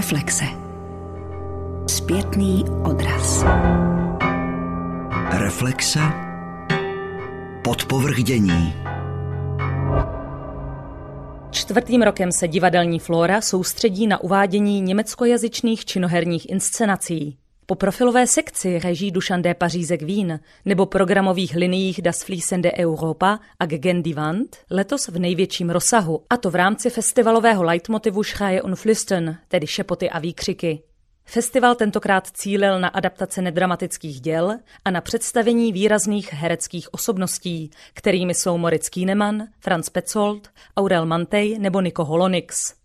Reflexe. Zpětný odraz. Reflexe. Podpovrchdění. Čtvrtým rokem se divadelní Flora soustředí na uvádění německojazyčných činoherních inscenací. Po profilové sekci reží Dušan de Pařízek Vín nebo programových liniích Das Fließende Europa a Gegen die Wand letos v největším rozsahu, a to v rámci festivalového leitmotivu Schreie und Flüstern, tedy šepoty a výkřiky. Festival tentokrát cílil na adaptace nedramatických děl a na představení výrazných hereckých osobností, kterými jsou Moritz Kienemann, Franz Petzold, Aurel Mantej nebo Nico Holonix.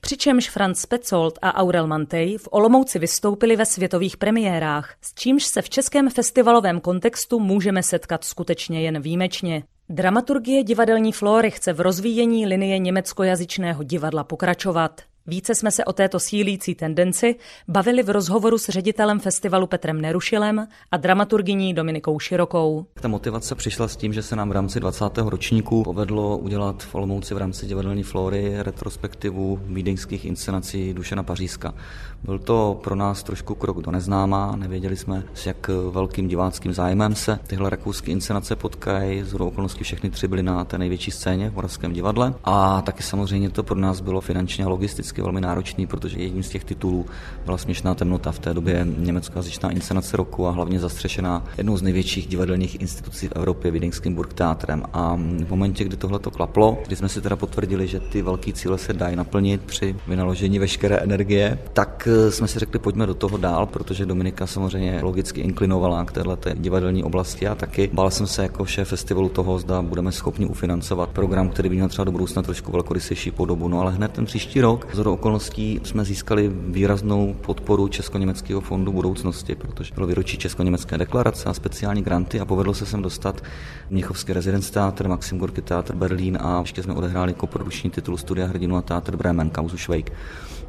Přičemž Franz Petzold a Aurel Mantej v Olomouci vystoupili ve světových premiérách, s čímž se v českém festivalovém kontextu můžeme setkat skutečně jen výjimečně. Dramaturgie divadelní Flory chce v rozvíjení linie německojazyčného divadla pokračovat. Více jsme se o této sílící tendenci bavili v rozhovoru s ředitelem festivalu Petrem Nerušilem a dramaturgyní Dominikou Širokou. Ta motivace přišla s tím, že se nám v rámci 20. ročníku povedlo udělat v Olomouci v rámci divadelní flory retrospektivu vídeňských inscenací Dušena Pařízka. Byl to pro nás trošku krok do neznáma, nevěděli jsme, s jak velkým diváckým zájmem se tyhle rakouské inscenace potkají. Z okolností všechny tři byly na té největší scéně v Moravském divadle a taky samozřejmě to pro nás bylo finančně a logisticky velmi náročný, protože jedním z těch titulů byla Směšná temnota v té době německojazyčná inscenace roku a hlavně zastřešená jednou z největších divadelních institucí v Evropě, Vídeňským Burgtheatrem. A v momentě, kdy tohle to klaplo, kdy jsme si teda potvrdili, že ty velké cíle se dají naplnit při vynaložení veškeré energie, tak jsme si řekli, pojďme do toho dál, protože Dominika samozřejmě logicky inklinovala k této divadelní oblasti a taky bál jsem se jako šéf festivalu toho, zda budeme schopni ufinancovat program, který by měl třeba do budoucna trošku velkorysejší podobu. No ale hned ten příští rok, z okolností, jsme získali výraznou podporu Česko-německého fondu budoucnosti, protože bylo výročí Česko-německé deklarace a speciální granty a povedlo se sem dostat Mnichovský rezidence teatr, Maxim Gorky teatr Berlín a ještě jsme odehráli koprodukční titul Studia hrdinu a teatr Bremen, kauzu Švejk.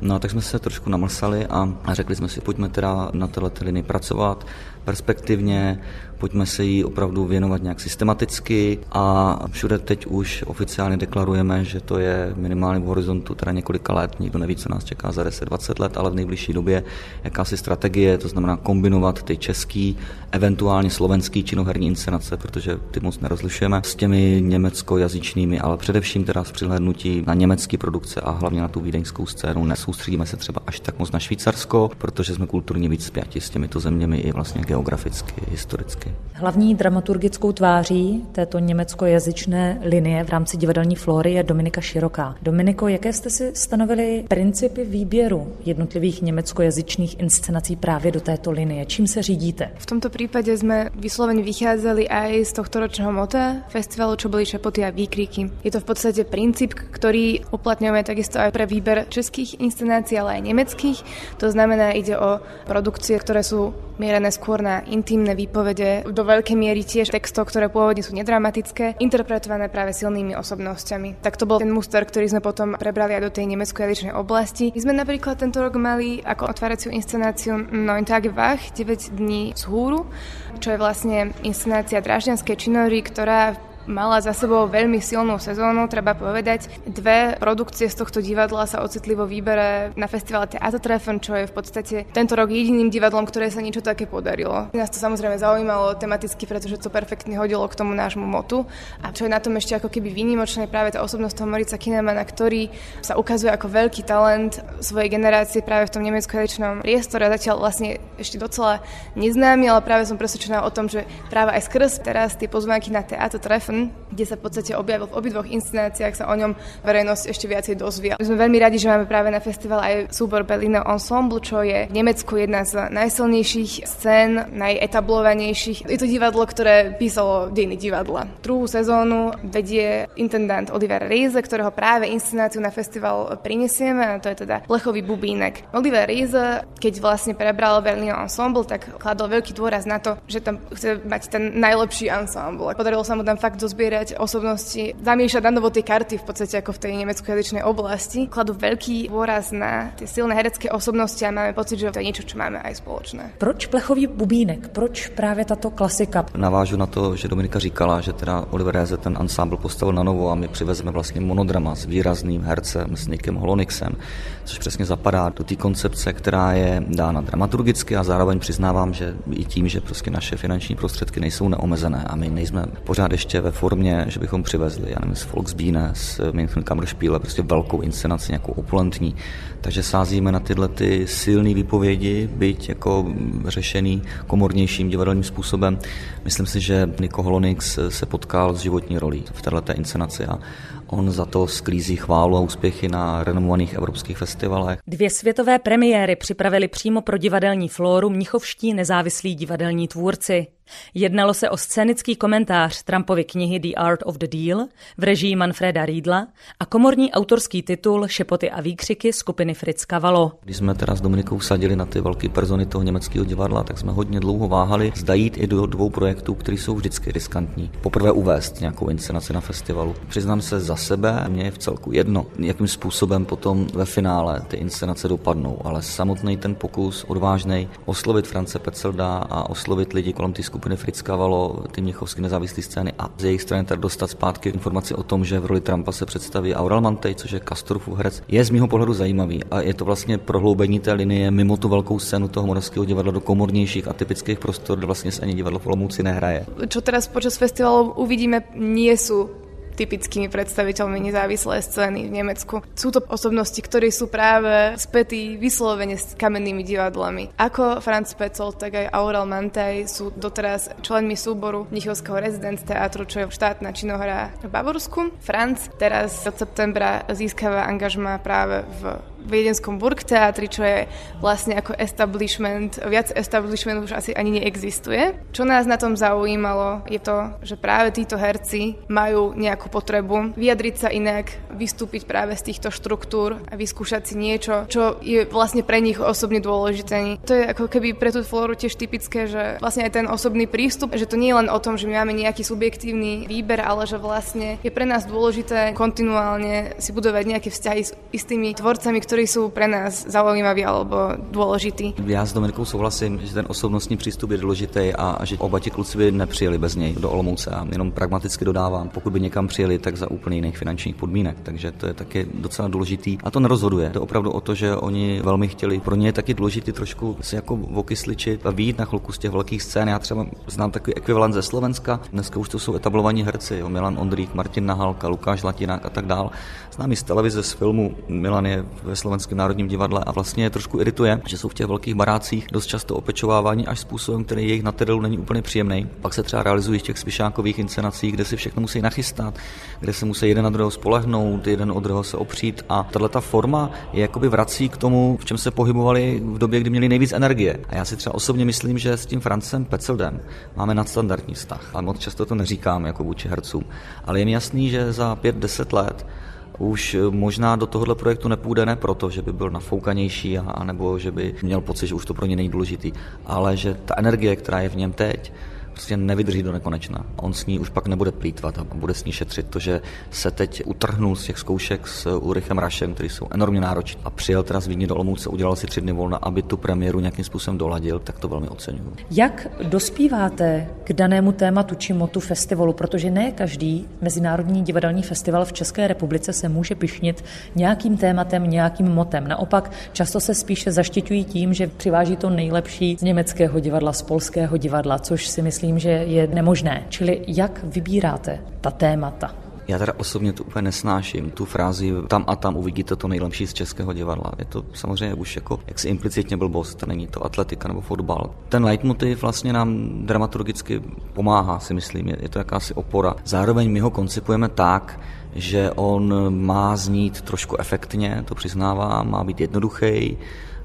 No tak jsme se trošku namlsali a, a řekli jsme si, pojďme teda na této linii pracovat perspektivně, pojďme se jí opravdu věnovat nějak systematicky a všude teď už oficiálně deklarujeme, že to je minimálně v horizontu teda několika let, nikdo neví, co nás čeká za 10-20 let, ale v nejbližší době jakási strategie, to znamená kombinovat ty český, eventuálně slovenský činoherní inscenace, protože ty moc nerozlišujeme, s těmi německojazyčnými, ale především teda s přihlednutí na německé produkce a hlavně na tu vídeňskou scénu. Nesoustředíme se třeba až tak moc na Švýcarsko, protože jsme kulturně víc spjati s těmito zeměmi i vlastně geograficky, historicky. Hlavní dramaturgickou tváří této německojazyčné linie v rámci divadelní flory je Dominika Široká. Dominiko, jaké jste si stanovili principy výběru jednotlivých německojazyčných inscenací právě do této linie? Čím se řídíte? V tomto případě jsme vysloveně vycházeli aj z tohto ročného mota festivalu, čo byly šepoty a výkriky. Je to v podstate princíp, ktorý uplatňujeme takisto aj pre výber českých inscenácií, ale aj nemeckých. To znamená, ide o produkcie, ktoré sú mierené skôr na intimné výpovede, do veľkej miery tiež textov, ktoré pôvodne sú nedramatické, interpretované práve silnými osobnosťami. Tak to bol ten muster, ktorý sme potom prebrali aj do tej nemeckojazyčnej oblasti. My sme napríklad tento rok mali ako otváraciu inscenáciu Neun Wach, 9 dní z húru, čo je vlastne inscenácia Dražďanskej činory, ktorá mala za sebou veľmi silnú sezónu, treba povedať. Dve produkcie z tohto divadla sa ocitli vo výbere na festivale Theatertreffen, čo je v podstate tento rok jediným divadlom, ktoré sa niečo také podarilo. Nás to samozrejme zaujímalo tematicky, pretože to perfektne hodilo k tomu nášmu motu. A čo je na tom ešte ako keby výnimočné, práve tá osobnosť toho Morica Kinemana, ktorý sa ukazuje ako veľký talent svojej generácie práve v tom nemeckojazyčnom priestore. Zatiaľ vlastne ešte docela neznámy, ale práve som presvedčená o tom, že práve aj skrz teraz tie pozvánky na Theatertreffen Treffen, kde sa v podstate objavil v obidvoch inscenáciách, sa o ňom verejnosť ešte viacej dozvia. My sme veľmi radi, že máme práve na festival aj súbor Berliner Ensemble, čo je v Nemecku jedna z najsilnejších scén, najetablovanejších. Je to divadlo, ktoré písalo dejiny divadla. Druhú sezónu vedie intendant Oliver Riese, ktorého práve inscenáciu na festival prinesieme, a to je teda plechový bubínek. Oliver Riese, keď vlastne prebral Berliner Ensemble, tak kladol veľký dôraz na to, že tam chce mať ten najlepší ensemble. Podarilo sa mu tam fakt dozbierať osobnosti, zamiešať na novo tie karty v podstate ako v tej nemeckojazyčnej oblasti. Kladú veľký dôraz na tie silné herecké osobnosti a máme pocit, že to je niečo, čo máme aj spoločné. Proč plechový bubínek? Proč právě tato klasika? Navážu na to, že Dominika říkala, že teda Oliver Reze ten ansámbl postavil na novo a my přivezeme vlastně monodrama s výrazným hercem, s Nickem Holonixem, což přesně zapadá do té koncepce, která je dána dramaturgicky a zároveň přiznávám, že i tím, že prostě naše finanční prostředky nejsou neomezené a my nejsme pořád ještě ve formě, že bychom přivezli, já nevím, z Volksbühne, z München Kammerspiele, prostě velkou inscenaci, nějakou opulentní. Takže sázíme na tyhle ty silné výpovědi, byť jako řešený komornějším divadelním způsobem. Myslím si, že Niko Holonix se potkal s životní rolí v této inscenaci a On za to sklízí chválu a úspěchy na renomovaných evropských festivalech. Dvě světové premiéry připravili přímo pro divadelní flóru mnichovští nezávislí divadelní tvůrci. Jednalo se o scénický komentář Trumpovy knihy The Art of the Deal v režii Manfreda Riedla a komorní autorský titul Šepoty a výkřiky skupiny Fritz Cavallo. Když jsme teda s Dominikou sadili na ty velké persony toho německého divadla, tak jsme hodně dlouho váhali zda jít i do dvou projektů, které jsou vždycky riskantní. Poprvé uvést nějakou inscenaci na festivalu. Přiznám se za sebe, mě je v celku jedno, jakým způsobem potom ve finále ty inscenace dopadnou, ale samotný ten pokus odvážný oslovit France Pecelda a oslovit lidi kolem té skupiny Fritz Cavallo, ty měchovské nezávislé scény a z jejich strany tak dostat zpátky informaci o tom, že v roli Trumpa se představí Aurel Mantej, což je Kastorfův herec, je z mého pohledu zajímavý. A je to vlastně prohloubení té linie mimo tu velkou scénu toho moravského divadla do komornějších a typických prostor, kde vlastně se ani divadlo v Olomouci nehraje. Čo teraz počas festivalu uvidíme, nie sú typickými predstaviteľmi nezávislé scény v Nemecku. Sú to osobnosti, ktorí sú práve spätí vyslovene s kamennými divadlami. Ako Franz Pecel, tak aj Aurel Mantaj sú doteraz členmi súboru Mnichovského rezident teatru, čo je štátna činohra v Bavorsku. Franz teraz od septembra získava angažma práve v viedenskom Burgteatri, čo je vlastne ako establishment, viac establishment už asi ani neexistuje. Čo nás na tom zaujímalo je to, že práve títo herci majú nejakú potrebu vyjadriť sa inak, vystúpiť práve z týchto štruktúr a vyskúšať si niečo, čo je vlastne pre nich osobne dôležité. To je ako keby pre tú flóru tiež typické, že vlastne aj ten osobný prístup, že to nie je len o tom, že my máme nejaký subjektívny výber, ale že vlastne je pre nás dôležité kontinuálne si budovať nejaké vzťahy s istými tvorcami, sú pre nás zaujímaví alebo dôležití. Já s Dominikou souhlasím, že ten osobnostní přístup je důležitý a, že oba ti kluci by nepřijeli bez něj do Olomouce a jenom pragmaticky dodávám, pokud by někam přijeli, tak za úplně jiných finančních podmínek. Takže to je taky docela důležitý. A to nerozhoduje. To opravdu o to, že oni velmi chtěli. Pro ně je taky důležitý trošku si jako okysličit a výjít na chvilku z těch velkých scén. Já třeba znám takový ekvivalent ze Slovenska. Dneska už to jsou etablovaní herci. Jo. Milan Ondrík, Martin Nahalka, Lukáš Latinák a tak dál. Znám z televize, z filmu. Milan je ve Slovenském národním divadle a vlastně je trošku irituje, že jsou v těch velkých barácích dost často opečováváni až způsobem, který jejich na není úplně příjemný. Pak se třeba realizují v těch svišákových inscenacích, kde si všechno musí nachystat, kde se musí jeden na druhého spolehnout, jeden od druhého se opřít a tahle ta forma je jakoby vrací k tomu, v čem se pohybovali v době, kdy měli nejvíc energie. A já si třeba osobně myslím, že s tím Francem Petzeldem máme nadstandardní vztah. A moc často to neříkám jako vůči hercům. Ale je mi jasný, že za 5-10 let už možná do tohohle projektu nepůjde ne proto, že by byl nafoukanější a, nebo že by měl pocit, že už to pro ně není důležitý, ale že ta energie, která je v něm teď, prostě nevydrží do nekonečna. On s ní už pak nebude plítvat a bude s ní šetřit. To, že se teď utrhnul z těch zkoušek s Ulrichem Rašem, který jsou enormně náročné a přijel teda z Vídně do Olomouce, udělal si tři dny volna, aby tu premiéru nějakým způsobem doladil, tak to velmi oceňuju. Jak dospíváte k danému tématu či motu festivalu, protože ne každý Mezinárodní divadelní festival v České republice se může pišnit nějakým tématem, nějakým motem. Naopak často se spíše zaštiťují tím, že přiváží to nejlepší z německého divadla, z polského divadla, což si myslím, myslím, že je nemožné. Čili jak vybíráte ta témata? Já teda osobně to úplně nesnáším, tu frázi tam a tam uvidíte to nejlepší z českého divadla. Je to samozřejmě už jako, jak si implicitně blbost, to není to atletika nebo fotbal. Ten leitmotiv vlastně nám dramaturgicky pomáhá, si myslím, je, to jakási opora. Zároveň my ho koncipujeme tak, že on má znít trošku efektně, to přiznávám, má být jednoduchý,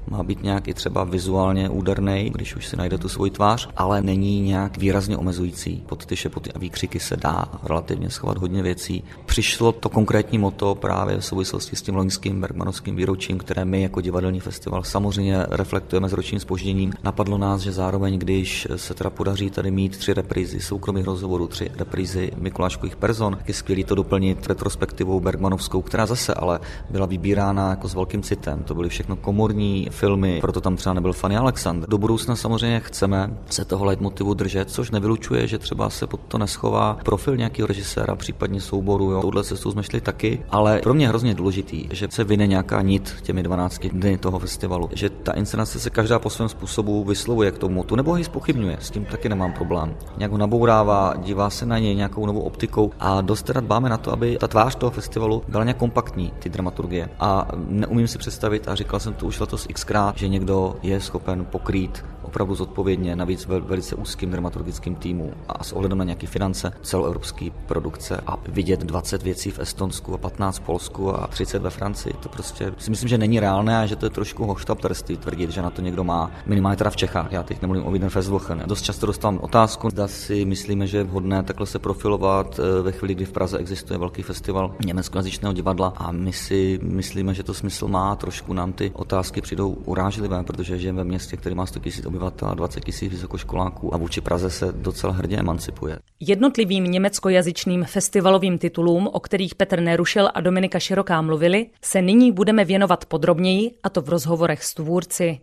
má být nějak i třeba vizuálně úderný, když už si najde tu svoji tvář, ale není nějak výrazně omezující. Pod ty šepoty a výkřiky se dá relativně schovat hodně věcí. Přišlo to konkrétní moto právě v souvislosti s tím loňským Bergmanovským výročím, které my jako divadelní festival samozřejmě reflektujeme s ročním spožděním. Napadlo nás, že zároveň, když se teda podaří tady mít tři reprízy soukromých rozhovorů, tři reprízy Mikuláškových person, je skvělé to doplnit retrospektivou Bergmanovskou, která zase ale byla vybírána jako s velkým citem. To byly všechno komorní filmy, proto tam třeba nebyl Fanny Alexander. Do budoucna samozřejmě chceme se toho leitmotivu držet, což nevylučuje, že třeba se pod to neschová profil nějakého režiséra, případně souboru. Jo. Touhle cestou jsme šli taky, ale pro mě je hrozně důležitý, že se vyne nějaká nit těmi 12 dny toho festivalu, že ta inscenace se každá po svém způsobu vyslovuje k tomu, tu nebo ho spochybňuje, s tím taky nemám problém. Nějak ho nabourává, dívá se na něj nějakou novou optikou a dost teda dbáme na to, aby ta tvář toho festivalu byla nějak kompaktní, ty dramaturgie. A neumím si představit, a říkal jsem to už letos xkrát, že někdo je schopen pokrýt opravdu zodpovědně, navíc ve velice úzkým dramaturgickým týmu a s ohledem na nějaké finance celoevropské produkce a vidět 20 věcí v Estonsku a 15 v Polsku a 30 ve Francii. To prostě si myslím, že není reálné a že to je trošku hochštapterství tvrdit, že na to někdo má. Minimálně teda v Čechách, já teď nemluvím o Wiedenfestwochen. Dost často dostávám otázku, zda si myslíme, že je vhodné takhle se profilovat eh, ve chvíli, kdy v Praze existuje velký festival německojazyčného divadla a my si myslíme, že to smysl má. Trošku nám ty otázky přijdou urážlivé, protože žijeme ve městě, který má 100 000 obyvatel 20 000 vysokoškoláků a vůči Praze se docela hrdě emancipuje. Jednotlivým německojazyčným festivalovým titulům, o kterých Petr Nerušil a Dominika Široká mluvili, se nyní budeme věnovat podrobněji, a to v rozhovorech s tvůrci.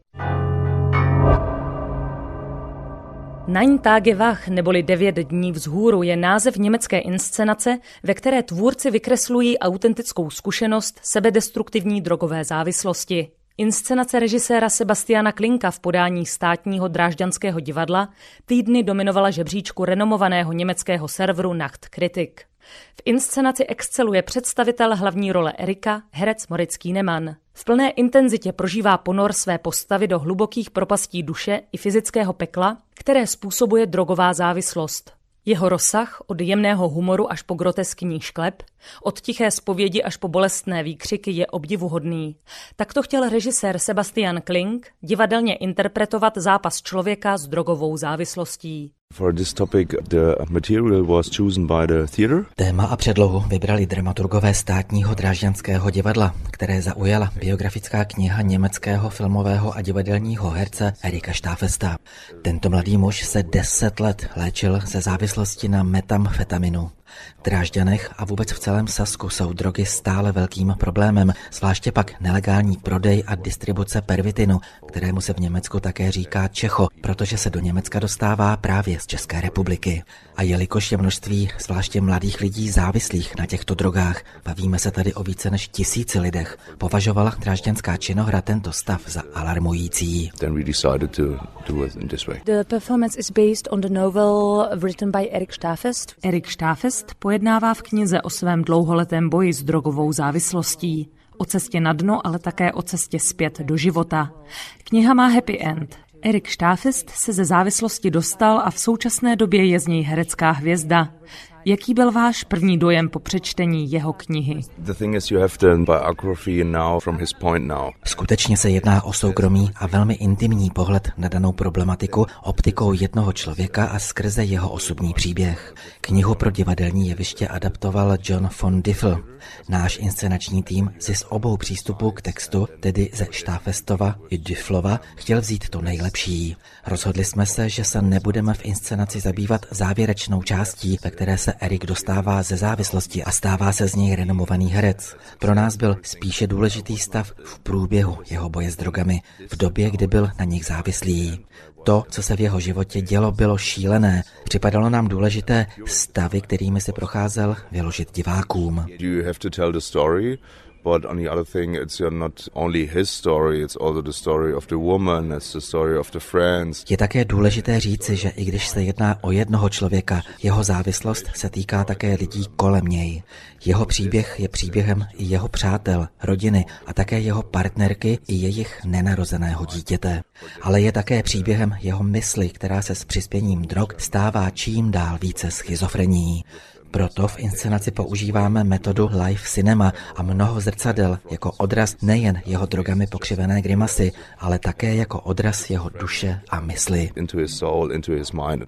Nein Tage Wach, neboli devět dní vzhůru, je název německé inscenace, ve které tvůrci vykreslují autentickou zkušenost sebedestruktivní drogové závislosti. Inscenace režiséra Sebastiana Klinka v podání státního drážďanského divadla týdny dominovala žebříčku renomovaného německého serveru Nacht Kritik. V inscenaci exceluje představitel hlavní role Erika, herec Moritz Kienemann. V plné intenzitě prožívá ponor své postavy do hlubokých propastí duše i fyzického pekla, které způsobuje drogová závislost. Jeho rozsah od jemného humoru až po groteskní šklep, od tiché zpovědi až po bolestné výkřiky je obdivuhodný. Tak to chtěl režisér Sebastian Kling divadelně interpretovat zápas člověka s drogovou závislostí. Téma a předlohu vybrali dramaturgové státního drážďanského divadla, které zaujala biografická kniha německého filmového a divadelního herce Erika Štáfesta. Tento mladý muž se deset let léčil ze závislosti na metamfetaminu. V Drážďanech a vůbec v celém Sasku jsou drogy stále velkým problémem, zvláště pak nelegální prodej a distribuce pervitinu, kterému se v Německu také říká Čecho, protože se do Německa dostává právě z České republiky. A jelikož je množství zvláště mladých lidí závislých na těchto drogách, bavíme se tady o více než tisíci lidech, považovala drážďanská činohra tento stav za alarmující. Then we decided to do it in this way. The performance is based on the novel written by Erik Stafest. Erik Štáfest pojednává v knize o svém dlouholetém boji s drogovou závislostí. O cestě na dno, ale také o cestě zpět do života. Kniha má happy end. Erik Štáfest se ze závislosti dostal a v současné době je z něj herecká hvězda. Jaký byl váš první dojem po přečtení jeho knihy? Skutečně se jedná o soukromý a velmi intimní pohled na danou problematiku optikou jednoho člověka a skrze jeho osobní příběh. Knihu pro divadelní jeviště adaptoval John von Diffel. Náš inscenační tým si z obou přístupů k textu, tedy ze Štáfestova i Difflova, chtěl vzít to nejlepší. Rozhodli jsme se, že se nebudeme v inscenaci zabývat závěrečnou částí, ve které se Erik dostává ze závislosti a stává se z něj renomovaný herec. Pro nás byl spíše důležitý stav v průběhu jeho boje s drogami, v době, kdy byl na nich závislý. To, co se v jeho životě dělo, bylo šílené. Připadalo nám důležité stavy, kterými se procházel, vyložit divákům. But on the other thing, it's not only his story, it's also the story of the woman, it's the story of the friends. Je také důležité říci, že i když se jedná o jednoho člověka, jeho závislost se týká také lidí kolem něj. Jeho příběh je příběhem i jeho přátel, rodiny a také jeho partnerky i jejich nenarozeného dítěte. Ale je také příběhem jeho mysli, která se s přispěním drog stává čím dál více schizofrení. Proto v inscenaci používáme metodu live cinema a mnoho zrcadel jako odraz nejen jeho drogami pokřivené grimasy, ale také jako odraz jeho duše a mysli.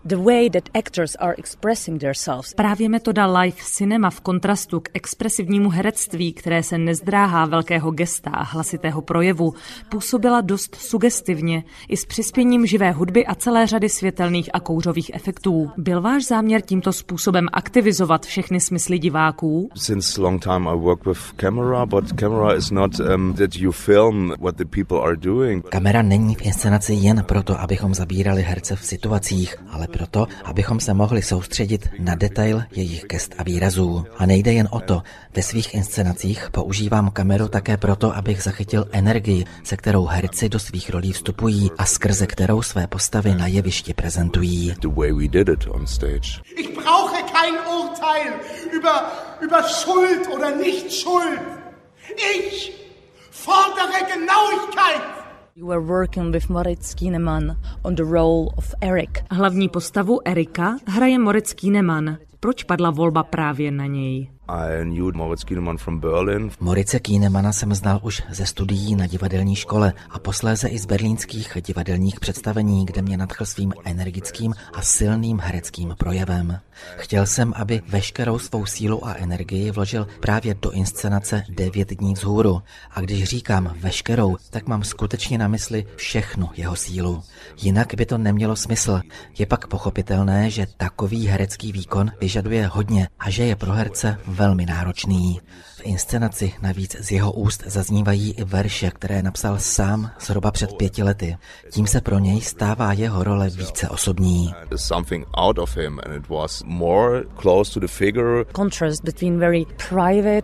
The way that actors are expressing themselves. Právě metoda live cinema v kontrastu k expresivnímu herectví, které se nezdráhá velkého gesta a hlasitého projevu, působila dost sugestivně i s přispěním živé hudby a celé řady světelných a kouřových efektů. Byl váš záměr tímto způsobem aktivizovat všechny smysly diváků? Since long time I work with camera, but camera is not um, that you film what the people are doing. Kamera není v inscenaci jen proto, abychom zabírali herce v situacích, ale proto, abychom se mohli soustředit na detail jejich gest a výrazů. A nejde jen o to, ve svých inscenacích používám kameru také proto, abych zachytil energii, se kterou herci do svých rolí vstupují a skrze kterou své postavy na jevišti prezentují. The way we did it on stage. Ich brauche kein Urteil über, über Schuld oder nicht Schuld. Ich fordere Genauigkeit. You were working with Moritz Kienemann on the role of Eric. Hlavní postavu Erika hraje Moritz Kienemann. Proč padla volba právě na něj? Morice Kienemana jsem znal už ze studií na divadelní škole a posléze i z berlínských divadelních představení, kde mě nadchl svým energickým a silným hereckým projevem. Chtěl jsem, aby veškerou svou sílu a energii vložil právě do inscenace Devět dní vzhůru. A když říkám veškerou, tak mám skutečně na mysli všechnu jeho sílu. Jinak by to nemělo smysl. Je pak pochopitelné, že takový herecký výkon vyžaduje hodně a že je pro herce velmi náročný. V inscenaci navíc z jeho úst zaznívají i verše, které napsal sám zhruba před pěti lety. Tím se pro něj stává jeho role více osobní.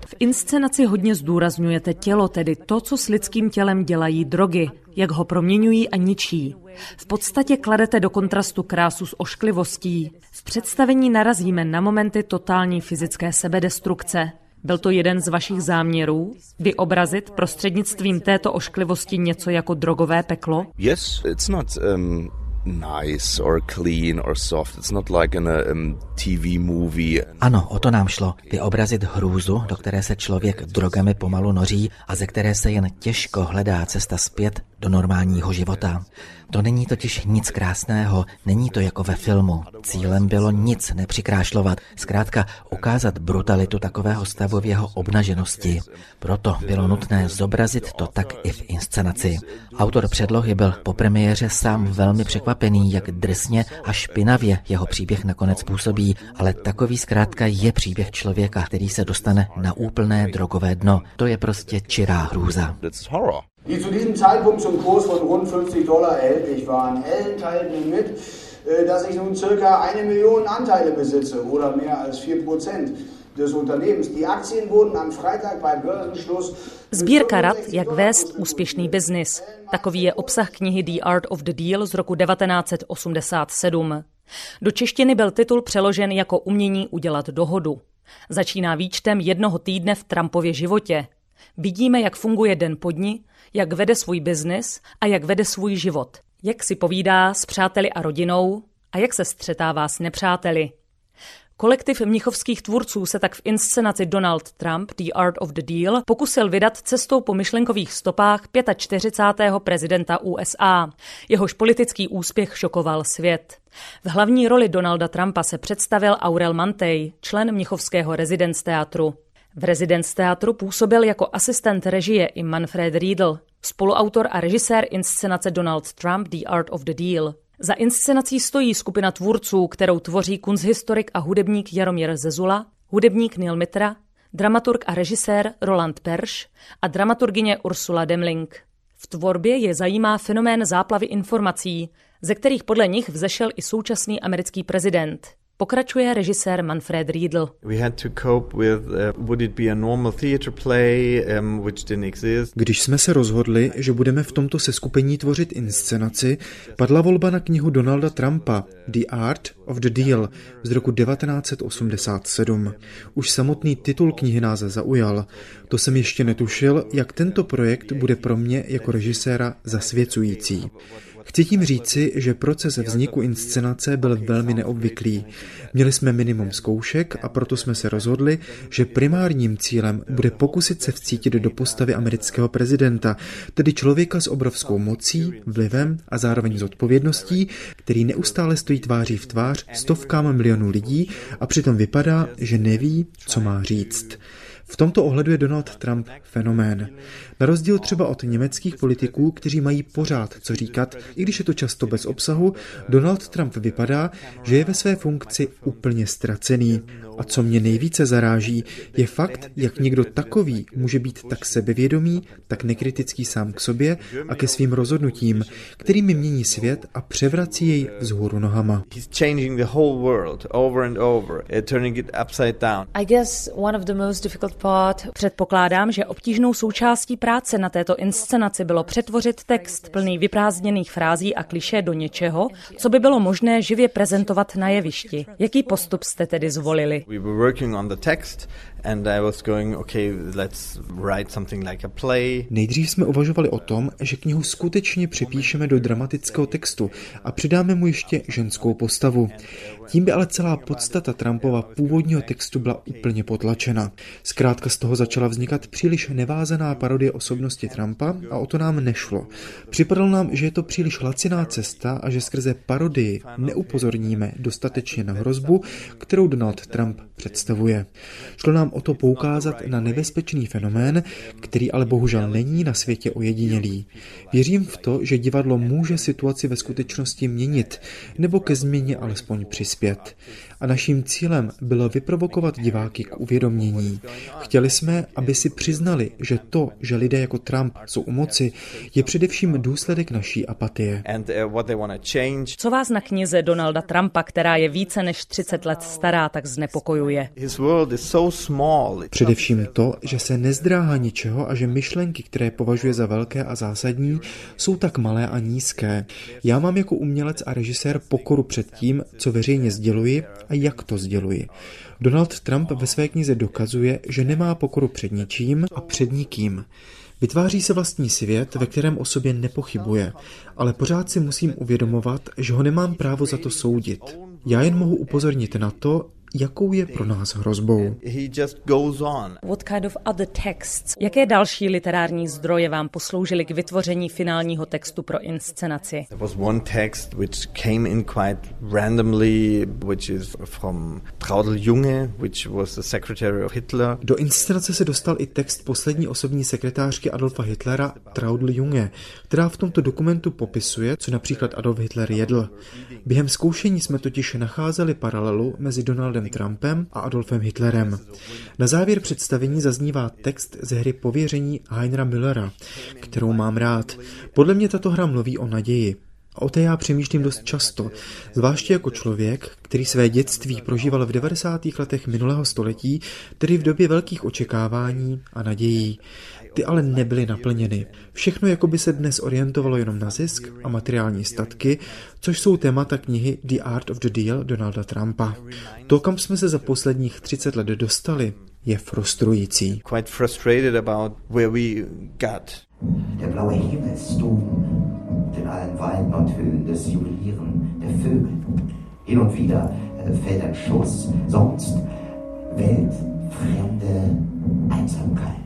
V inscenaci hodně zdůrazňujete tělo, tedy to, co s lidským tělem dělají drogy, jak ho proměňují a ničí. V podstatě kladete do kontrastu krásu s ošklivostí. V představení narazíme na momenty totální fyzické sebedestrukce. Byl to jeden z vašich záměrů? Vyobrazit prostřednictvím této ošklivosti něco jako drogové peklo? Yes, it's not um, nice or clean or soft. It's not like in a um, TV movie. Ano, o to nám šlo. Vyobrazit hrůzu, do které se člověk drogami pomalu noří a ze které se jen těžko hledá cesta zpět do normálního života. To není totiž nic krásného, není to jako ve filmu. Cílem bylo nic nepřikrášlovat, zkrátka ukázat brutalitu takového stavu v jeho obnaženosti. Proto bylo nutné zobrazit to tak i v inscenaci. Autor předlohy byl po premiéře sám velmi překvapený, jak drsně a špinavě jeho příběh nakonec působí, ale takový zkrátka je příběh člověka, který se dostane na úplné drogové dno. To je prostě čirá hrůza. It's horror. die zu diesem Zeitpunkt zum Kurs von rund 50 Dollar erhältlich waren. Ellen teilt mir mit, äh, dass ich nun circa eine Million Anteile besitze oder mehr als 4 Prozent Sbírka rad, jak vést úspěšný biznis. Takový je obsah knihy The Art of the Deal z roku 1987. Do češtiny byl titul přeložen jako Umění udělat dohodu. Začíná výčtem jednoho týdne v Trumpově životě. Vidíme, jak funguje den po dni, jak vede svůj biznis a jak vede svůj život. Jak si povídá s přáteli a rodinou a jak se střetává s nepřáteli. Kolektiv mnichovských tvůrců se tak v inscenaci Donald Trump, The Art of the Deal, pokusil vydat cestou po myšlenkových stopách 45. prezidenta USA. Jehož politický úspěch šokoval svět. V hlavní roli Donalda Trumpa se představil Aurel Mantej, člen mnichovského rezidence teatru. V rezidence teatru působil jako asistent režie i Manfred Riedel, spoluautor a režisér inscenace Donald Trump The Art of the Deal. Za inscenací stojí skupina tvůrců, kterou tvoří kunsthistorik a hudebník Jaromír Zezula, hudebník Neil Mitra, dramaturg a režisér Roland Perš a dramaturgině Ursula Demling. V tvorbě je zajímá fenomén záplavy informací, ze kterých podle nich vzešel i současný americký prezident. Pokračuje režisér Manfred Riedl. We had to cope with uh, would it be a normal theater play um, which didn't exist. Když jsme se rozhodli, že budeme v tomto seskupení tvořit inscenaci, padla volba na knihu Donalda Trumpa The Art of the Deal z roku 1987. Už samotný titul knihy nás zaujal. To jsem ještě netušil, jak tento projekt bude pro mě jako režiséra zasvěcující. Chci tím říci, že proces vzniku inscenace byl velmi neobvyklý. Měli jsme minimum zkoušek a proto jsme se rozhodli, že primárním cílem bude pokusit se vcítit do postavy amerického prezidenta, tedy člověka s obrovskou mocí, vlivem a zároveň zodpovědností, který neustále stojí tváří v tvář stovkám milionů lidí a přitom vypadá, že neví, co má říct. V tomto ohledu je Donald Trump fenomén. Na rozdíl třeba od německých politiků, kteří mají pořád co říkat, i když je to často bez obsahu, Donald Trump vypadá, že je ve své funkci úplně ztracený. A co mě nejvíce zaráží, je fakt, jak někdo takový může být tak sebevědomý, tak nekritický sám k sobě a ke svým rozhodnutím, kterými mění svět a převrací jej vzhůru nohama. I guess one of the most difficult part. Předpokládám, že obtížnou součástí práce na této inscenaci bylo přetvořit text plný vyprázdněných frází a kliše do něčeho, co by bylo možné živě prezentovat na jevišti. Jaký postup jste tedy zvolili? We were working on the text and I was going, okay, let's write something like a play. Nejdřív jsme uvažovali o tom, že knihu skutečně přepíšeme do dramatického textu a přidáme mu ještě ženskou postavu. Tím by ale celá podstata Trumpova původního textu byla úplně potlačena. Zkrátka z toho začala vznikat příliš nevázaná parodie osobnosti Trumpa a o to nám nešlo. Připadalo nám, že je to příliš laciná cesta a že skrze parodii neupozorníme dostatečně na hrozbu, kterou Donald Trump představuje. Šlo nám o to poukázat na nebezpečný fenomén, který ale bohužel není na světě ojedinělý. Věřím v to, že divadlo může situaci ve skutečnosti měnit, nebo ke změně alespoň přispět a naším cílem bylo vyprovokovat diváky k uvědomění. Chtěli jsme, aby si přiznali, že to, že lidé jako Trump jsou u moci, je především důsledek naší apatie. Uh, Co vás na knize Donalda Trumpa, která je více než 30 let stará, tak znepokojuje? Především to, že se nezdráhá ničeho a že myšlenky, které považuje za velké a zásadní, jsou tak malé a nízké. Já mám jako umělec a režisér pokoru před tím, co veřejně sděluji a jak to sděluji. Donald Trump ve své knize dokazuje, že nemá pokoru před ničím a před nikým. Vytváří se vlastní svět, ve kterém o sobě nepochybuje, ale pořád si musím uvědomovat, že ho nemám právo za to soudit. Já jen mohu upozornit na to, jakou je pro nás hrozbou. What kind of other texts? Jaké další literární zdroje vám posloužily k vytvoření finálního textu pro inscenaci? There was one text which came in quite randomly, which is from Traudl Junge, which was the secretary of Hitler. Do inscenace se dostal i text poslední osobní sekretářky Adolfa Hitlera Traudl Junge, která v tomto dokumentu popisuje, co například Adolf Hitler jedl. Během zkoušení jsme totiž nacházeli paralelu mezi Donaldem Donaldem Trumpem a Adolfem Hitlerem. Na závěr představení zaznívá text ze hry Pověření Heinera Müllera, kterou mám rád. Podle mě tato hra mluví o naději. A o té já přemýšlím dost často, zvláště jako člověk, který své dětství prožíval v 90. letech minulého století, tedy v době velkých očekávání a nadějí. Ty ale nebyly naplněny. Všechno jako by se dnes orientovalo jenom na zisk a materiální statky, což jsou témata knihy The Art of the Deal Donalda Trumpa. To, kam jsme se za posledních 30 let dostali, je frustrující. Quite frustrated about where we got. Der blaue Himmelsdom, den allen Weiden und Höhen des Jubilieren der Vögel. Hin und wieder äh, fällt ein Schuss, sonst weltfremde Einsamkeit.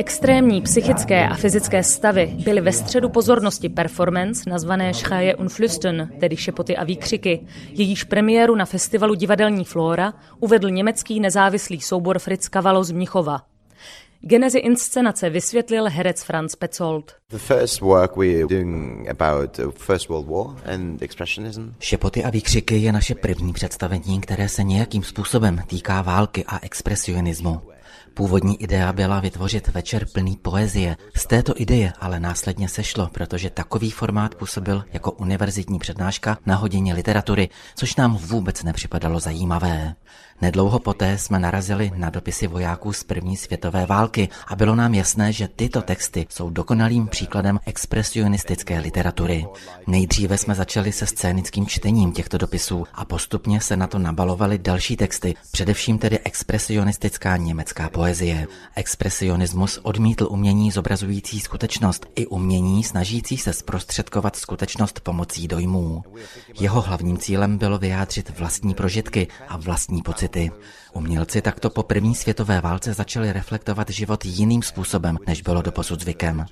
Extrémní psychické a fyzické stavy byly ve středu pozornosti performance nazvané Schreie und Flüstern, tedy šepoty a výkřiky. Jejíž premiéru na festivalu Divadelní Flora uvedl německý nezávislý soubor Fritz Cavallo z Mnichova. Genezi inscenace vysvětlil herec Franz Petzold. Šepoty a výkřiky je naše první představení, které se nějakým způsobem týká války a expresionismu. Původní idea byla vytvořit večer plný poezie. Z této ideje ale následně sešlo, protože takový formát působil jako univerzitní přednáška na hodině literatury, což nám vůbec nepřipadalo zajímavé. Nedlouho poté jsme narazili na dopisy vojáků z první světové války a bylo nám jasné, že tyto texty jsou dokonalým příkladem expresionistické literatury. Nejdříve jsme začali se scénickým čtením těchto dopisů a postupně se na to nabalovaly další texty, především tedy expresionistická německá poezie. Expresionismus odmítl umění zobrazující skutečnost i umění snažící se zprostředkovat skutečnost pomocí dojmů. Jeho hlavním cílem bylo vyjádřit vlastní prožitky a vlastní pocity. today. Umělci takto po první světové válce začali reflektovat život jiným způsobem, než bylo doposud zvykem.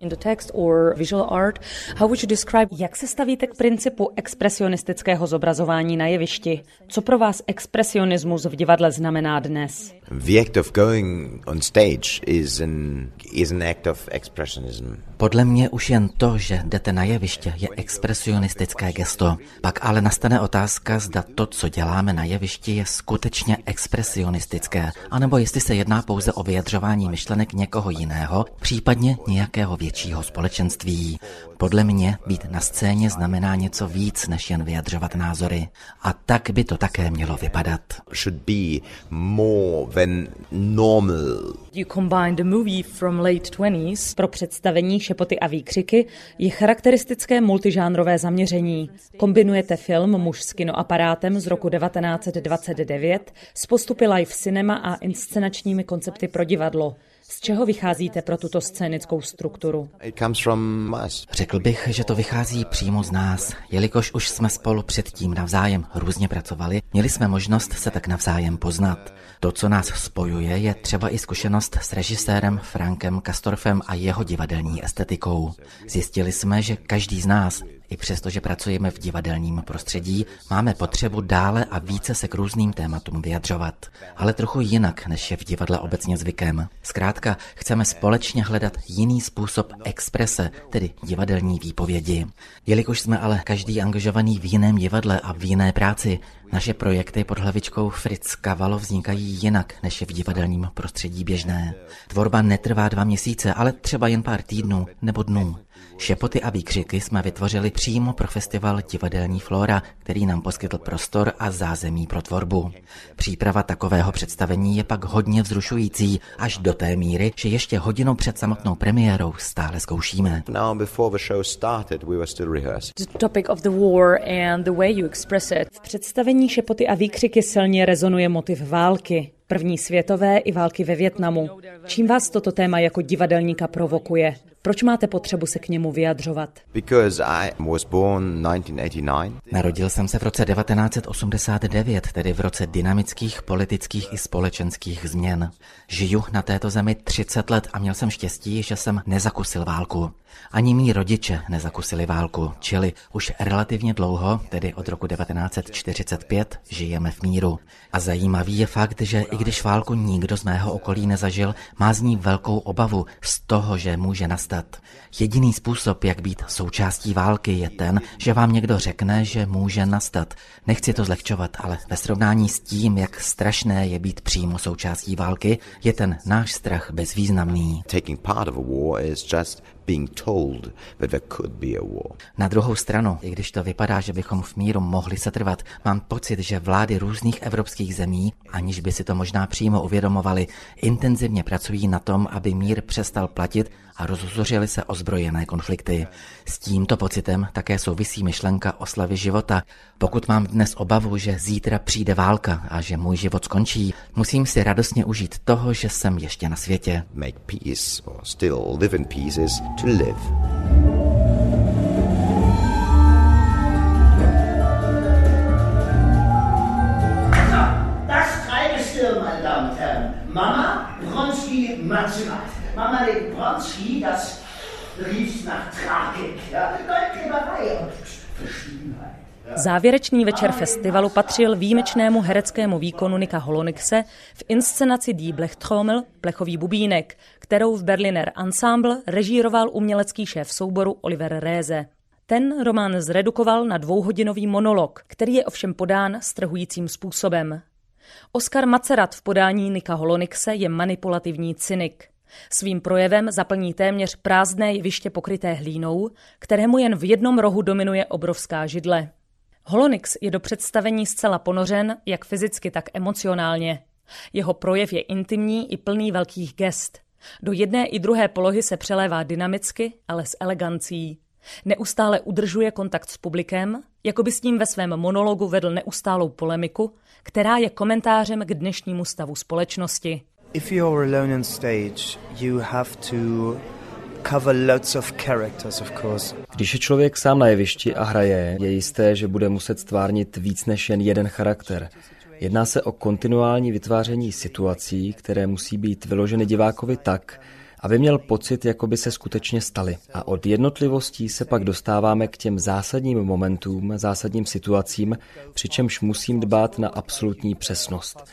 In the text or visual art, how would you describe, jak se stavíte k principu expresionistického zobrazování na jevišti? Co pro vás expresionismus v divadle znamená dnes? The act of going on stage is an, is an act of expressionism. Podle mě už jen to, že jdete na jeviště, je expresionistické gesto. Pak ale nastane otázka, zda to, co děláme na jevišti, je skutečně expresionistické, anebo jestli se jedná pouze o vyjadřování myšlenek někoho jiného, případně nějakého většího společenství. Podle mě být na scéně znamená něco víc, než jen vyjadřovat názory. A tak by to také mělo vypadat. Should be more than normal. You combine the movie from late 20s pro představení Šepoty a výkřiky je charakteristické multižánrové zaměření. Kombinujete film Muž s kinoaparátem z roku 1929 s postupy live cinema a inscenačními koncepty pro divadlo. Z čeho vycházíte pro tuto scénickou strukturu? Řekl bych, že to vychází přímo z nás. Jelikož už jsme spolu předtím navzájem různě pracovali, měli jsme možnost se tak navzájem poznat. To, co nás spojuje, je třeba i zkušenost s režisérem Frankem Kastorfem a jeho divadelní estetikou. Zjistili jsme, že každý z nás i přesto, že pracujeme v divadelním prostředí, máme potřebu dále a více se k různým tématům vyjadřovat. Ale trochu jinak, než je v divadle obecně zvykem. Zkrátka, chceme společně hledat jiný způsob exprese, tedy divadelní výpovědi. Jelikož jsme ale každý angažovaný v jiném divadle a v jiné práci, naše projekty pod hlavičkou Fritz Kavalo vznikají jinak, než je v divadelním prostředí běžné. Tvorba netrvá dva měsíce, ale třeba jen pár týdnů nebo dnů. Šepoty a výkřiky jsme vytvořili přímo pro festival Divadelní Flora, který nám poskytl prostor a zázemí pro tvorbu. Příprava takového představení je pak hodně vzrušující, až do té míry, že ještě hodinu před samotnou premiérou stále zkoušíme. V představení Šepoty a výkřiky silně rezonuje motiv války první světové i války ve Větnamu. Čím vás toto téma jako divadelníka provokuje? Proč máte potřebu se k němu vyjadřovat? Narodil jsem se v roce 1989, tedy v roce dynamických politických i společenských změn. Žiju na této zemi 30 let a měl jsem štěstí, že jsem nezakusil válku. Ani mý rodiče nezakusili válku, čili už relativně dlouho, tedy od roku 1945, žijeme v míru. A zajímavý je fakt, že i když válku nikdo z mého okolí nezažil, má z ní velkou obavu z toho, že může nastat. Jediný způsob, jak být součástí války, je ten, že vám někdo řekne, že může nastat. Nechci to zlehčovat, ale ve srovnání s tím, jak strašné je být přímo součástí války, je ten náš strach bezvýznamný. Taking part of a war is just being told that there could be a war. Na druhou stranu, i když to vypadá, že bychom v míru mohli setrvat, mám pocit, že vlády různých evropských zemí, aniž by si to možná přímo uvědomovali, intenzivně pracují na tom, aby mír přestal platit a rozhořily se ozbrojené konflikty. S tímto pocitem také souvisí myšlenka oslavy života. Pokud mám dnes obavu, že zítra přijde válka a že můj život skončí, musím si radostně užít toho, že jsem ještě na světě. Make peace or still live in peace is to live. Mama, Bronski, Matzenat. Mama den Bronski, das rief nach Tragik, ja, Goldgräberei und Verschwiegenheit. Závěrečný večer festivalu patřil výjimečnému hereckému výkonu Nika Holonixe v inscenaci Die Blechtrommel Plechový bubínek, kterou v Berliner Ensemble režíroval umělecký šéf souboru Oliver Réze. Ten román zredukoval na dvouhodinový monolog, který je ovšem podán strhujícím způsobem. Oskar Macerat v podání Nika Holonixe je manipulativní cynik. Svým projevem zaplní téměř prázdné jeviště pokryté hlínou, kterému jen v jednom rohu dominuje obrovská židle. Holonix je do představení zcela ponořen, jak fyzicky, tak emocionálně. Jeho projev je intimní i plný velkých gest. Do jedné i druhé polohy se přelévá dynamicky, ale s elegancí. Neustále udržuje kontakt s publikem, jako by s ním ve svém monologu vedl neustálou polemiku, která je komentářem k dnešnímu stavu společnosti. If you're alone on stage, you have to cover lots of characters, of course. Když je člověk sám na jevišti a hraje, je jisté, že bude muset stvárnit víc než jen jeden charakter. Jedná se o kontinuální vytváření situací, které musí být vyloženy divákovi tak, aby měl pocit, jako by se skutečně staly. A od jednotlivostí se pak dostáváme k těm zásadním momentům, zásadním situacím, přičemž musím dbát na absolutní přesnost.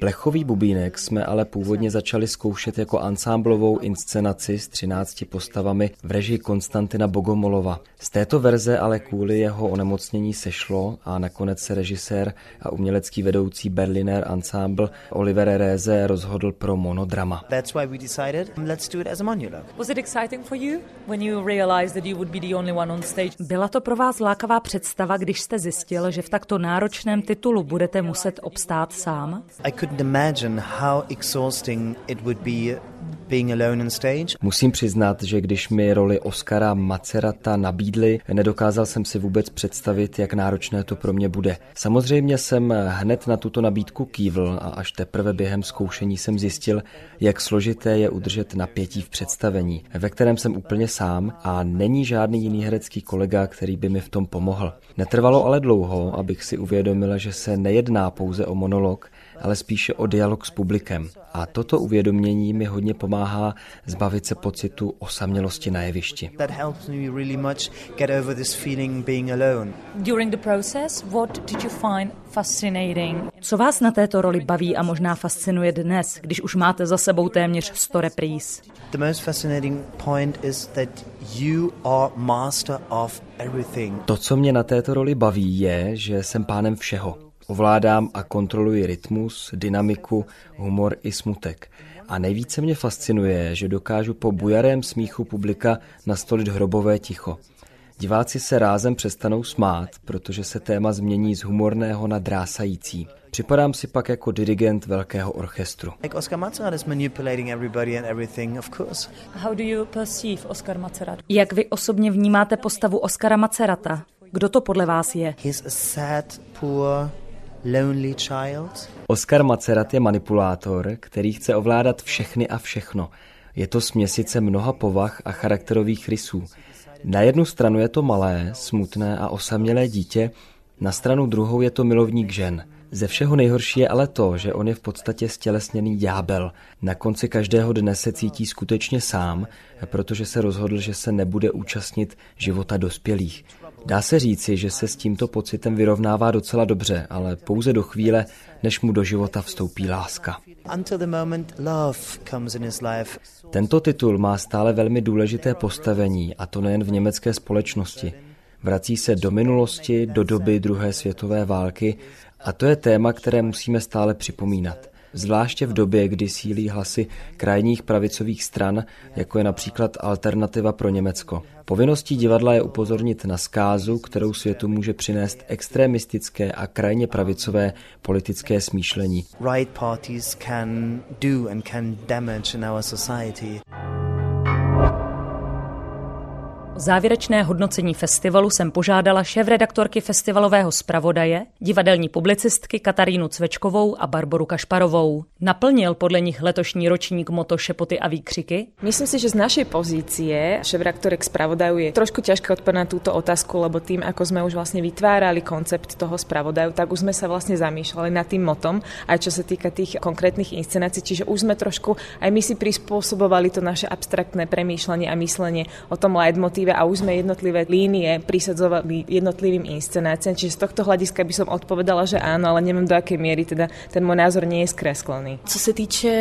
Plechový bubínek jsme ale původně začali zkoušet jako ansámblovou inscenaci s 13 postavami v režii Konstantina Bogomolova. Z této verze ale kvůli jeho onemocnění sešlo a nakonec se režisér a umělecký vedoucí Berliner Ensemble Oliver Reze rozhodl pro monodrama. That's why we decided, let's do it as a monologue. Was it exciting for you when you realized that you would be the only one on stage? Byla to pro vás lákavá představa, když jste zjistil, že v takto náročném titulu budete muset obstát sám? I could couldn't imagine how exhausting it would be being alone on stage. Musím přiznat, že když mi roli Oscara Macerata nabídli, nedokázal jsem si vůbec představit, jak náročné to pro mě bude. Samozřejmě jsem hned na tuto nabídku kývl a až teprve během zkoušení jsem zjistil, jak složité je udržet napětí v představení, ve kterém jsem úplně sám a není žádný jiný herecký kolega, který by mi v tom pomohl. Netrvalo ale dlouho, abych si uvědomila, že se nejedná pouze o monolog, ale spíše o dialog s publikem. A toto uvědomění mi hodně pomáhá zbavit se pocitu osamělosti na jevišti. During the process, what did you find fascinating? Co vás na této roli baví a možná fascinuje dnes, když už máte za sebou téměř 100 repríz? The most fascinating point is that you are master of everything. To, co mě na této roli baví, je, že jsem pánem všeho. Ovládám a kontroluji rytmus, dynamiku, humor i smutek. A nejvíce mě fascinuje, že dokážu po bujarém smíchu publika nastolit hrobové ticho. Diváci se rázem přestanou smát, protože se téma změní z humorného na drásající. Připadám si pak jako dirigent velkého orchestru. Like Oscar Macerat is manipulating everybody and everything, of course. How do you perceive Oscar Macerat? Jak vy osobně vnímáte postavu Oscara Macerata? Kdo to podle vás je? He's a sad, poor, Lonely Child. Oscar Macerat je manipulátor, který chce ovládat všechny a všechno. Je to směsice mnoha povah a charakterových rysů. Na jednu stranu je to malé, smutné a osamělé dítě, na stranu druhou je to milovník žen. Ze všeho nejhorší je ale to, že on je v podstatě stělesněný ďábel. Na konci každého dne se cítí skutečně sám, protože se rozhodl, že se nebude účastnit života dospělých. Dá se říci, že se s tímto pocitem vyrovnává docela dobře, ale pouze do chvíle, než mu do života vstoupí láska. Tento titul má stále velmi důležité postavení, a to nejen v německé společnosti. Vrací se do minulosti, do doby druhé světové války a to je téma, které musíme stále připomínat zvláště v době, kdy sílí hlasy krajních pravicových stran, jako je například Alternativa pro Německo. Povinností divadla je upozornit na zkázu, kterou světu může přinést extremistické a krajně pravicové politické smýšlení. Right parties can do and can damage in our society. O závěrečné hodnocení festivalu jsem požádala šéf-redaktorky festivalového zpravodaje, divadelní publicistky Katarínu Cvečkovou a Barboru Kašparovou. Naplnil podle nich letošní ročník moto Šepoty a výkřiky? Myslím si, že z našej pozície šéf-redaktorek spravodaju je trošku ťažké odpovedať na túto otázku, lebo tým, ako sme už vlastne vytvárali koncept toho spravodaju, tak už sme sa vlastne zamýšľali nad tým motom, aj čo sa týka tých konkrétnych inscenácií, čiže už sme trošku aj my si prispôsobovali to naše abstraktné premýšľanie a myslenie o tom leitmotíve respektíve a už sme jednotlivé línie prisadzovali jednotlivým inscenáciám, čiže z tohto hľadiska by som odpovedala, že áno, ale neviem do akej miery teda ten můj názor nie je zkreslený. Co se týče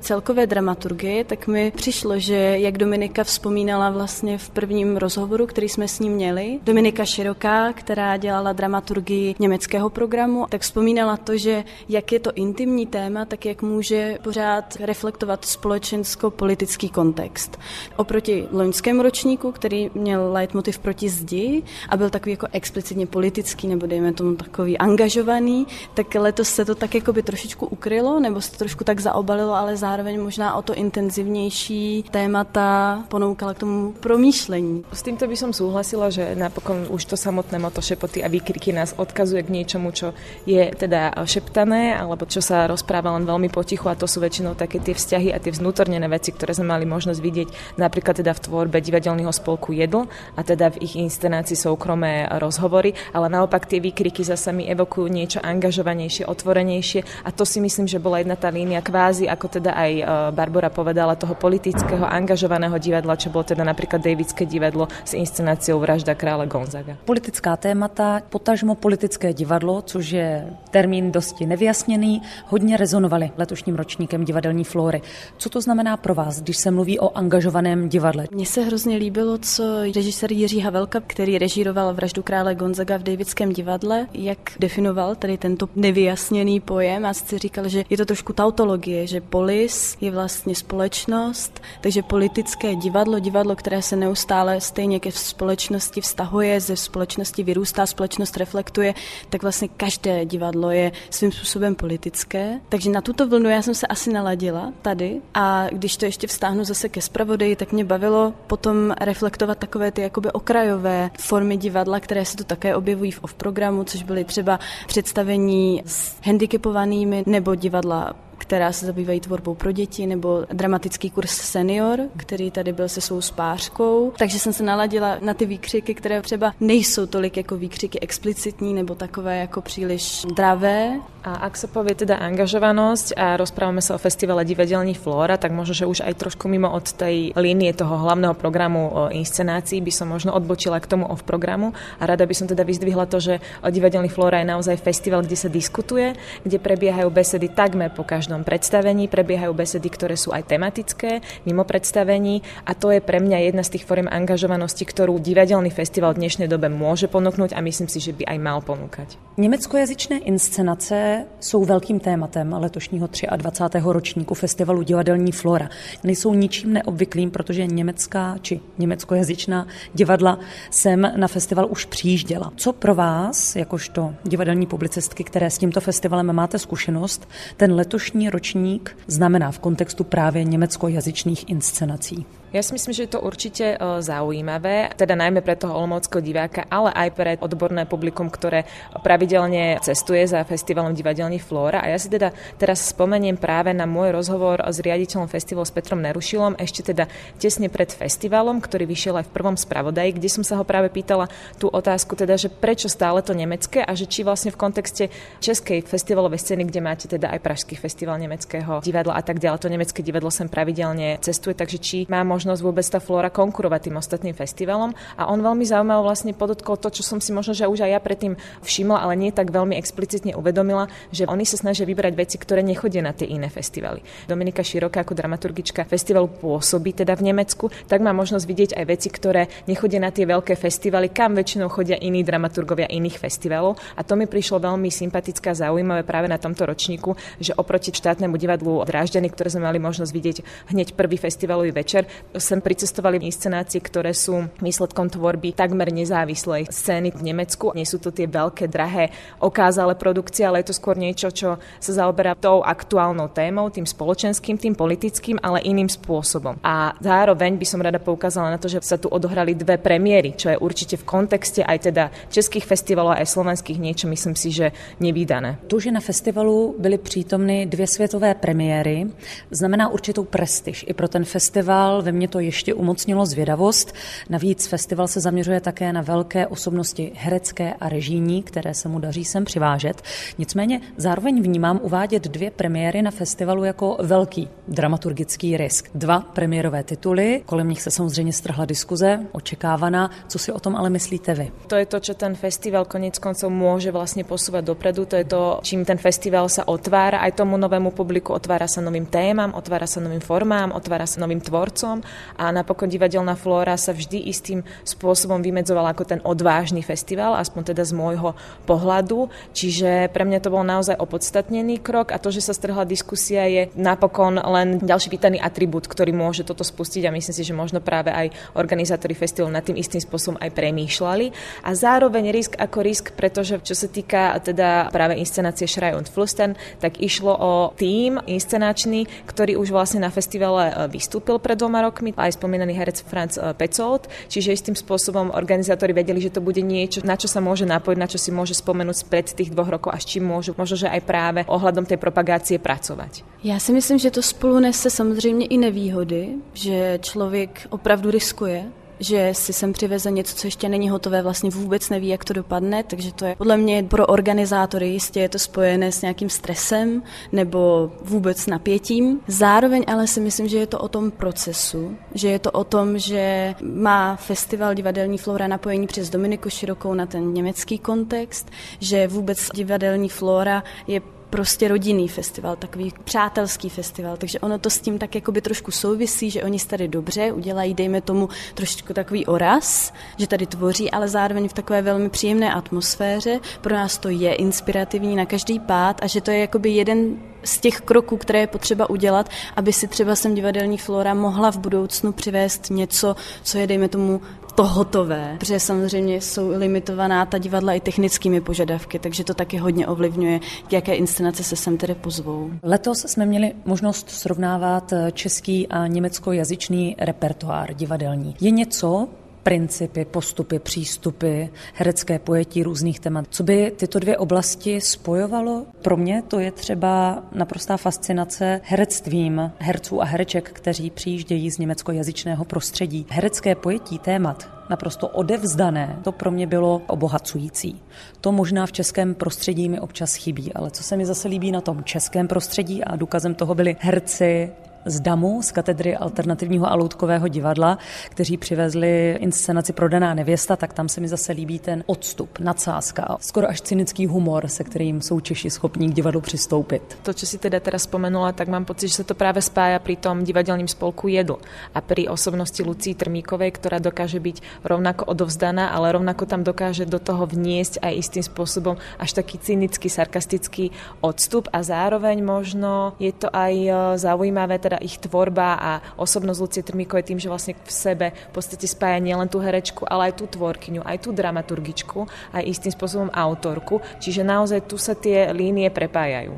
celkové dramaturgie, tak mi přišlo, že jak Dominika vzpomínala vlastně v prvním rozhovoru, který jsme s ním měli, Dominika Široká, která dělala dramaturgii německého programu, tak vzpomínala to, že jak je to intimní téma, tak jak může pořád reflektovat společensko-politický kontext. Oproti loňskému ročníku, který měl leitmotiv proti zdi a byl takový jako explicitně politický nebo dejme tomu takový angažovaný, tak letos se to tak jako by trošičku ukrylo nebo se to trošku tak zaobalilo, ale zároveň možná o to intenzivnější témata ponoukala k tomu promýšlení. S týmto by som súhlasila, že napokon už to samotné moto šepoty a výkriky nás odkazuje k niečomu, čo je teda šeptané alebo čo sa rozpráva len veľmi potichu a to sú väčšinou také tie vzťahy a tie vnútornené veci, ktoré sme mali možnosť vidieť napríklad teda v tvorbe divadelného spolku Jedl a teda v ich inscenácii soukromé rozhovory, ale naopak tie výkriky zase mi evokujú niečo angažovanejšie, otvorenejšie a to si myslím, že bola jedna tá línia kvázi, ako teda aj e, Barbara povedala, toho politického, angažovaného divadla, čo bolo teda napríklad Davidské divadlo s inscenáciou Vražda krále Gonzaga. Politická témata, potažmo politické divadlo, což je termín dosti nevyjasněný, hodně rezonovali letošním ročníkem divadelní flóry. Co to znamená pro vás, když se mluví o angažovaném divadle? Mně se hrozně líbilo, co režisér Jiří Havelka, který režíroval Vraždu krále Gonzaga v Davidském divadle, jak definoval tady tento nevyjasněný pojem a si říkal, že je to trošku tautologie, že polis je vlastně společnost, takže politické divadlo, divadlo, které se neustále stejně ke společnosti vztahuje, ze společnosti vyrůstá, společnost reflektuje, tak vlastně každé divadlo je svým způsobem politické. Takže na tuto vlnu já jsem se asi naladila tady a když to ještě vztáhnu zase ke zpravodaji, tak mě bavilo potom reflektovat takové ty jakoby okrajové formy divadla, které se tu také objevují v off-programu, což byly třeba představení s handicapovanými nebo divadla která se zabývají tvorbou pro děti, nebo dramatický kurz senior, který tady byl se svou spářkou. Takže jsem se naladila na ty výkřiky, které třeba nejsou tolik jako výkřiky explicitní nebo takové jako příliš zdravé. A ak sa povie teda angažovanosť a rozprávame sa o festivale divadelní Flóra, tak možno, že už aj trošku mimo od tej línie toho hlavného programu o inscenácií by som možno odbočila k tomu off programu a rada by som teda vyzdvihla to, že divadelný Flóra je naozaj festival, kde sa diskutuje, kde prebiehajú besedy takmer po každom každom predstavení prebiehajú besedy, ktoré sú aj tematické, mimo predstavení a to je pre mňa jedna z tých foriem angažovanosti, ktorú divadelný festival v dnešnej dobe môže ponúknuť a myslím si, že by aj mal ponúkať. Německojazyčné inscenace jsou velkým tématem letošního 23. ročníku festivalu Divadelní Flora. Nejsou ničím neobvyklým, protože německá či německojazyčná divadla sem na festival už přijížděla. Co pro vás, jakožto divadelní publicistky, které s tímto festivalem máte zkušenost, ten letošní ročník znamená v kontextu právě německojazyčných inscenací? Ja si myslím, že je to určite e, zaujímavé, teda najmä pre toho olomouckého diváka, ale aj pre odborné publikum, ktoré pravidelne cestuje za festivalom divadelní Flóra. A ja si teda teraz spomeniem práve na môj rozhovor s riaditeľom festivalu s Petrom Nerušilom, ešte teda tesne pred festivalom, ktorý vyšiel aj v prvom spravodaji, kde som sa ho práve pýtala tú otázku, teda, že prečo stále to nemecké a že či vlastne v kontexte českej festivalovej scény, kde máte teda aj Pražský festival nemeckého divadla a tak ďalej, to nemecké divadlo sem pravidelne cestuje, takže či má možnosť možnosť vôbec tá Flora konkurovať tým ostatným festivalom a on veľmi zaujímavé vlastne podotkol to, čo som si možno, že už aj ja predtým všimla, ale nie tak veľmi explicitne uvedomila, že oni sa snažia vybrať veci, ktoré nechodia na tie iné festivaly. Dominika Široká ako dramaturgička festivalu pôsobí teda v Nemecku, tak má možnosť vidieť aj veci, ktoré nechodia na tie veľké festivaly, kam väčšinou chodia iní dramaturgovia iných festivalov. A to mi prišlo veľmi sympatické a zaujímavé práve na tomto ročníku, že oproti štátnemu divadlu Drážďany, ktoré sme mali možnosť vidieť hneď prvý festivalový večer, sem pricestovali inscenácie, ktoré sú výsledkom tvorby takmer nezávislej scény v Nemecku. Nie sú to tie veľké, drahé, okázalé produkcie, ale je to skôr niečo, čo sa zaoberá tou aktuálnou témou, tým spoločenským, tým politickým, ale iným spôsobom. A zároveň by som rada poukázala na to, že sa tu odohrali dve premiéry, čo je určite v kontexte aj teda českých festivalov aj slovenských niečo, myslím si, že nevýdané. To, že na festivalu byly přítomny dvě světové premiéry, znamená určitou prestiž i pro ten festival. Ve mně mě to ještě umocnilo zvědavost. Navíc festival se zaměřuje také na velké osobnosti herecké a režijní, které se mu daří sem přivážet. Nicméně zároveň vnímám uvádět dvě premiéry na festivalu jako velký dramaturgický risk. Dva premiérové tituly, kolem nich se samozřejmě strhla diskuze, očekávaná. Co si o tom ale myslíte vy? To je to, čo ten festival konec koncov môže vlastne posúvať dopredu. To je to, čím ten festival sa otvára aj tomu novému publiku, otvára sa novým témam, otvára sa novým formám, otvára sa novým tvorcom a napokon divadelná flóra sa vždy istým spôsobom vymedzovala ako ten odvážny festival, aspoň teda z môjho pohľadu. Čiže pre mňa to bol naozaj opodstatnený krok a to, že sa strhla diskusia je napokon len ďalší vítaný atribút, ktorý môže toto spustiť a myslím si, že možno práve aj organizátori festivalu nad tým istým spôsobom aj premýšľali. A zároveň risk ako risk, pretože čo sa týka teda práve inscenácie Schrei und Flusten, tak išlo o tým inscenačný, ktorý už vlastne na festivale e, vystúpil pred dvoma rokmi, aj spomínaný herec Franz e, Pecolt, čiže istým spôsobom organizátori vedeli, že to bude niečo, na čo sa môže napojiť, na čo si môže spomenúť spred tých dvoch rokov a s čím môžu možno, že aj práve ohľadom tej propagácie pracovať. Já si myslím, že to spolu nese samozřejmě i nevýhody, že člověk opravdu riskuje že si sem přiveze něco, co ještě není hotové, vlastně vůbec neví, jak to dopadne, takže to je podle mě pro organizátory jistě je to spojené s nějakým stresem nebo vůbec napětím. Zároveň ale si myslím, že je to o tom procesu, že je to o tom, že má festival divadelní flora napojení přes Dominiku Širokou na ten německý kontext, že vůbec divadelní flora je prostě rodinný festival, takový přátelský festival, takže ono to s tím tak jakoby trošku souvisí, že oni tady dobře udělají, dejme tomu trošičku takový oraz, že tady tvoří, ale zároveň v takové velmi příjemné atmosféře. Pro nás to je inspirativní na každý pád a že to je jakoby jeden z těch kroků, které je potřeba udělat, aby si třeba sem divadelní flora mohla v budoucnu přivést něco, co je, dejme tomu, to hotové, protože samozřejmě jsou limitovaná ta divadla i technickými požadavky, takže to taky hodně ovlivňuje, jaké inscenace se sem tedy pozvou. Letos jsme měli možnost srovnávat český a německojazyčný repertoár divadelní. Je něco, principy, postupy, přístupy, herecké pojetí různých témat. Co by tyto dvě oblasti spojovalo? Pro mě to je třeba naprostá fascinace herectvím herců a hereček, kteří přijíždějí z německojazyčného prostředí. Herecké pojetí témat naprosto odevzdané, to pro mě bylo obohacující. To možná v českém prostředí mi občas chybí, ale co se mi zase líbí na tom českém prostředí a důkazem toho byli herci z DAMu, z katedry alternativního a loutkového divadla, kteří přivezli inscenaci Prodaná nevěsta, tak tam se mi zase líbí ten odstup, nadsázka, skoro až cynický humor, se kterým jsou Češi schopní k divadlu přistoupit. To, co si teda teraz spomenula, tak mám pocit, že se to právě spája pri tom divadelním spolku Jedl a pri osobnosti Lucí Trmíkovej, která dokáže být rovnako odovzdaná, ale rovnako tam dokáže do toho vniesť aj istým spôsobom až taký cynický, sarkastický odstup a zároveň možno je to aj e, zaujímavé teda teda ich tvorba a osobnosť Lucie Trmíkovej tým, že vlastne v sebe v podstate spája nielen tú herečku, ale aj tú tvorkyňu, aj tú dramaturgičku, aj istým spôsobom autorku. Čiže naozaj tu sa tie línie prepájajú.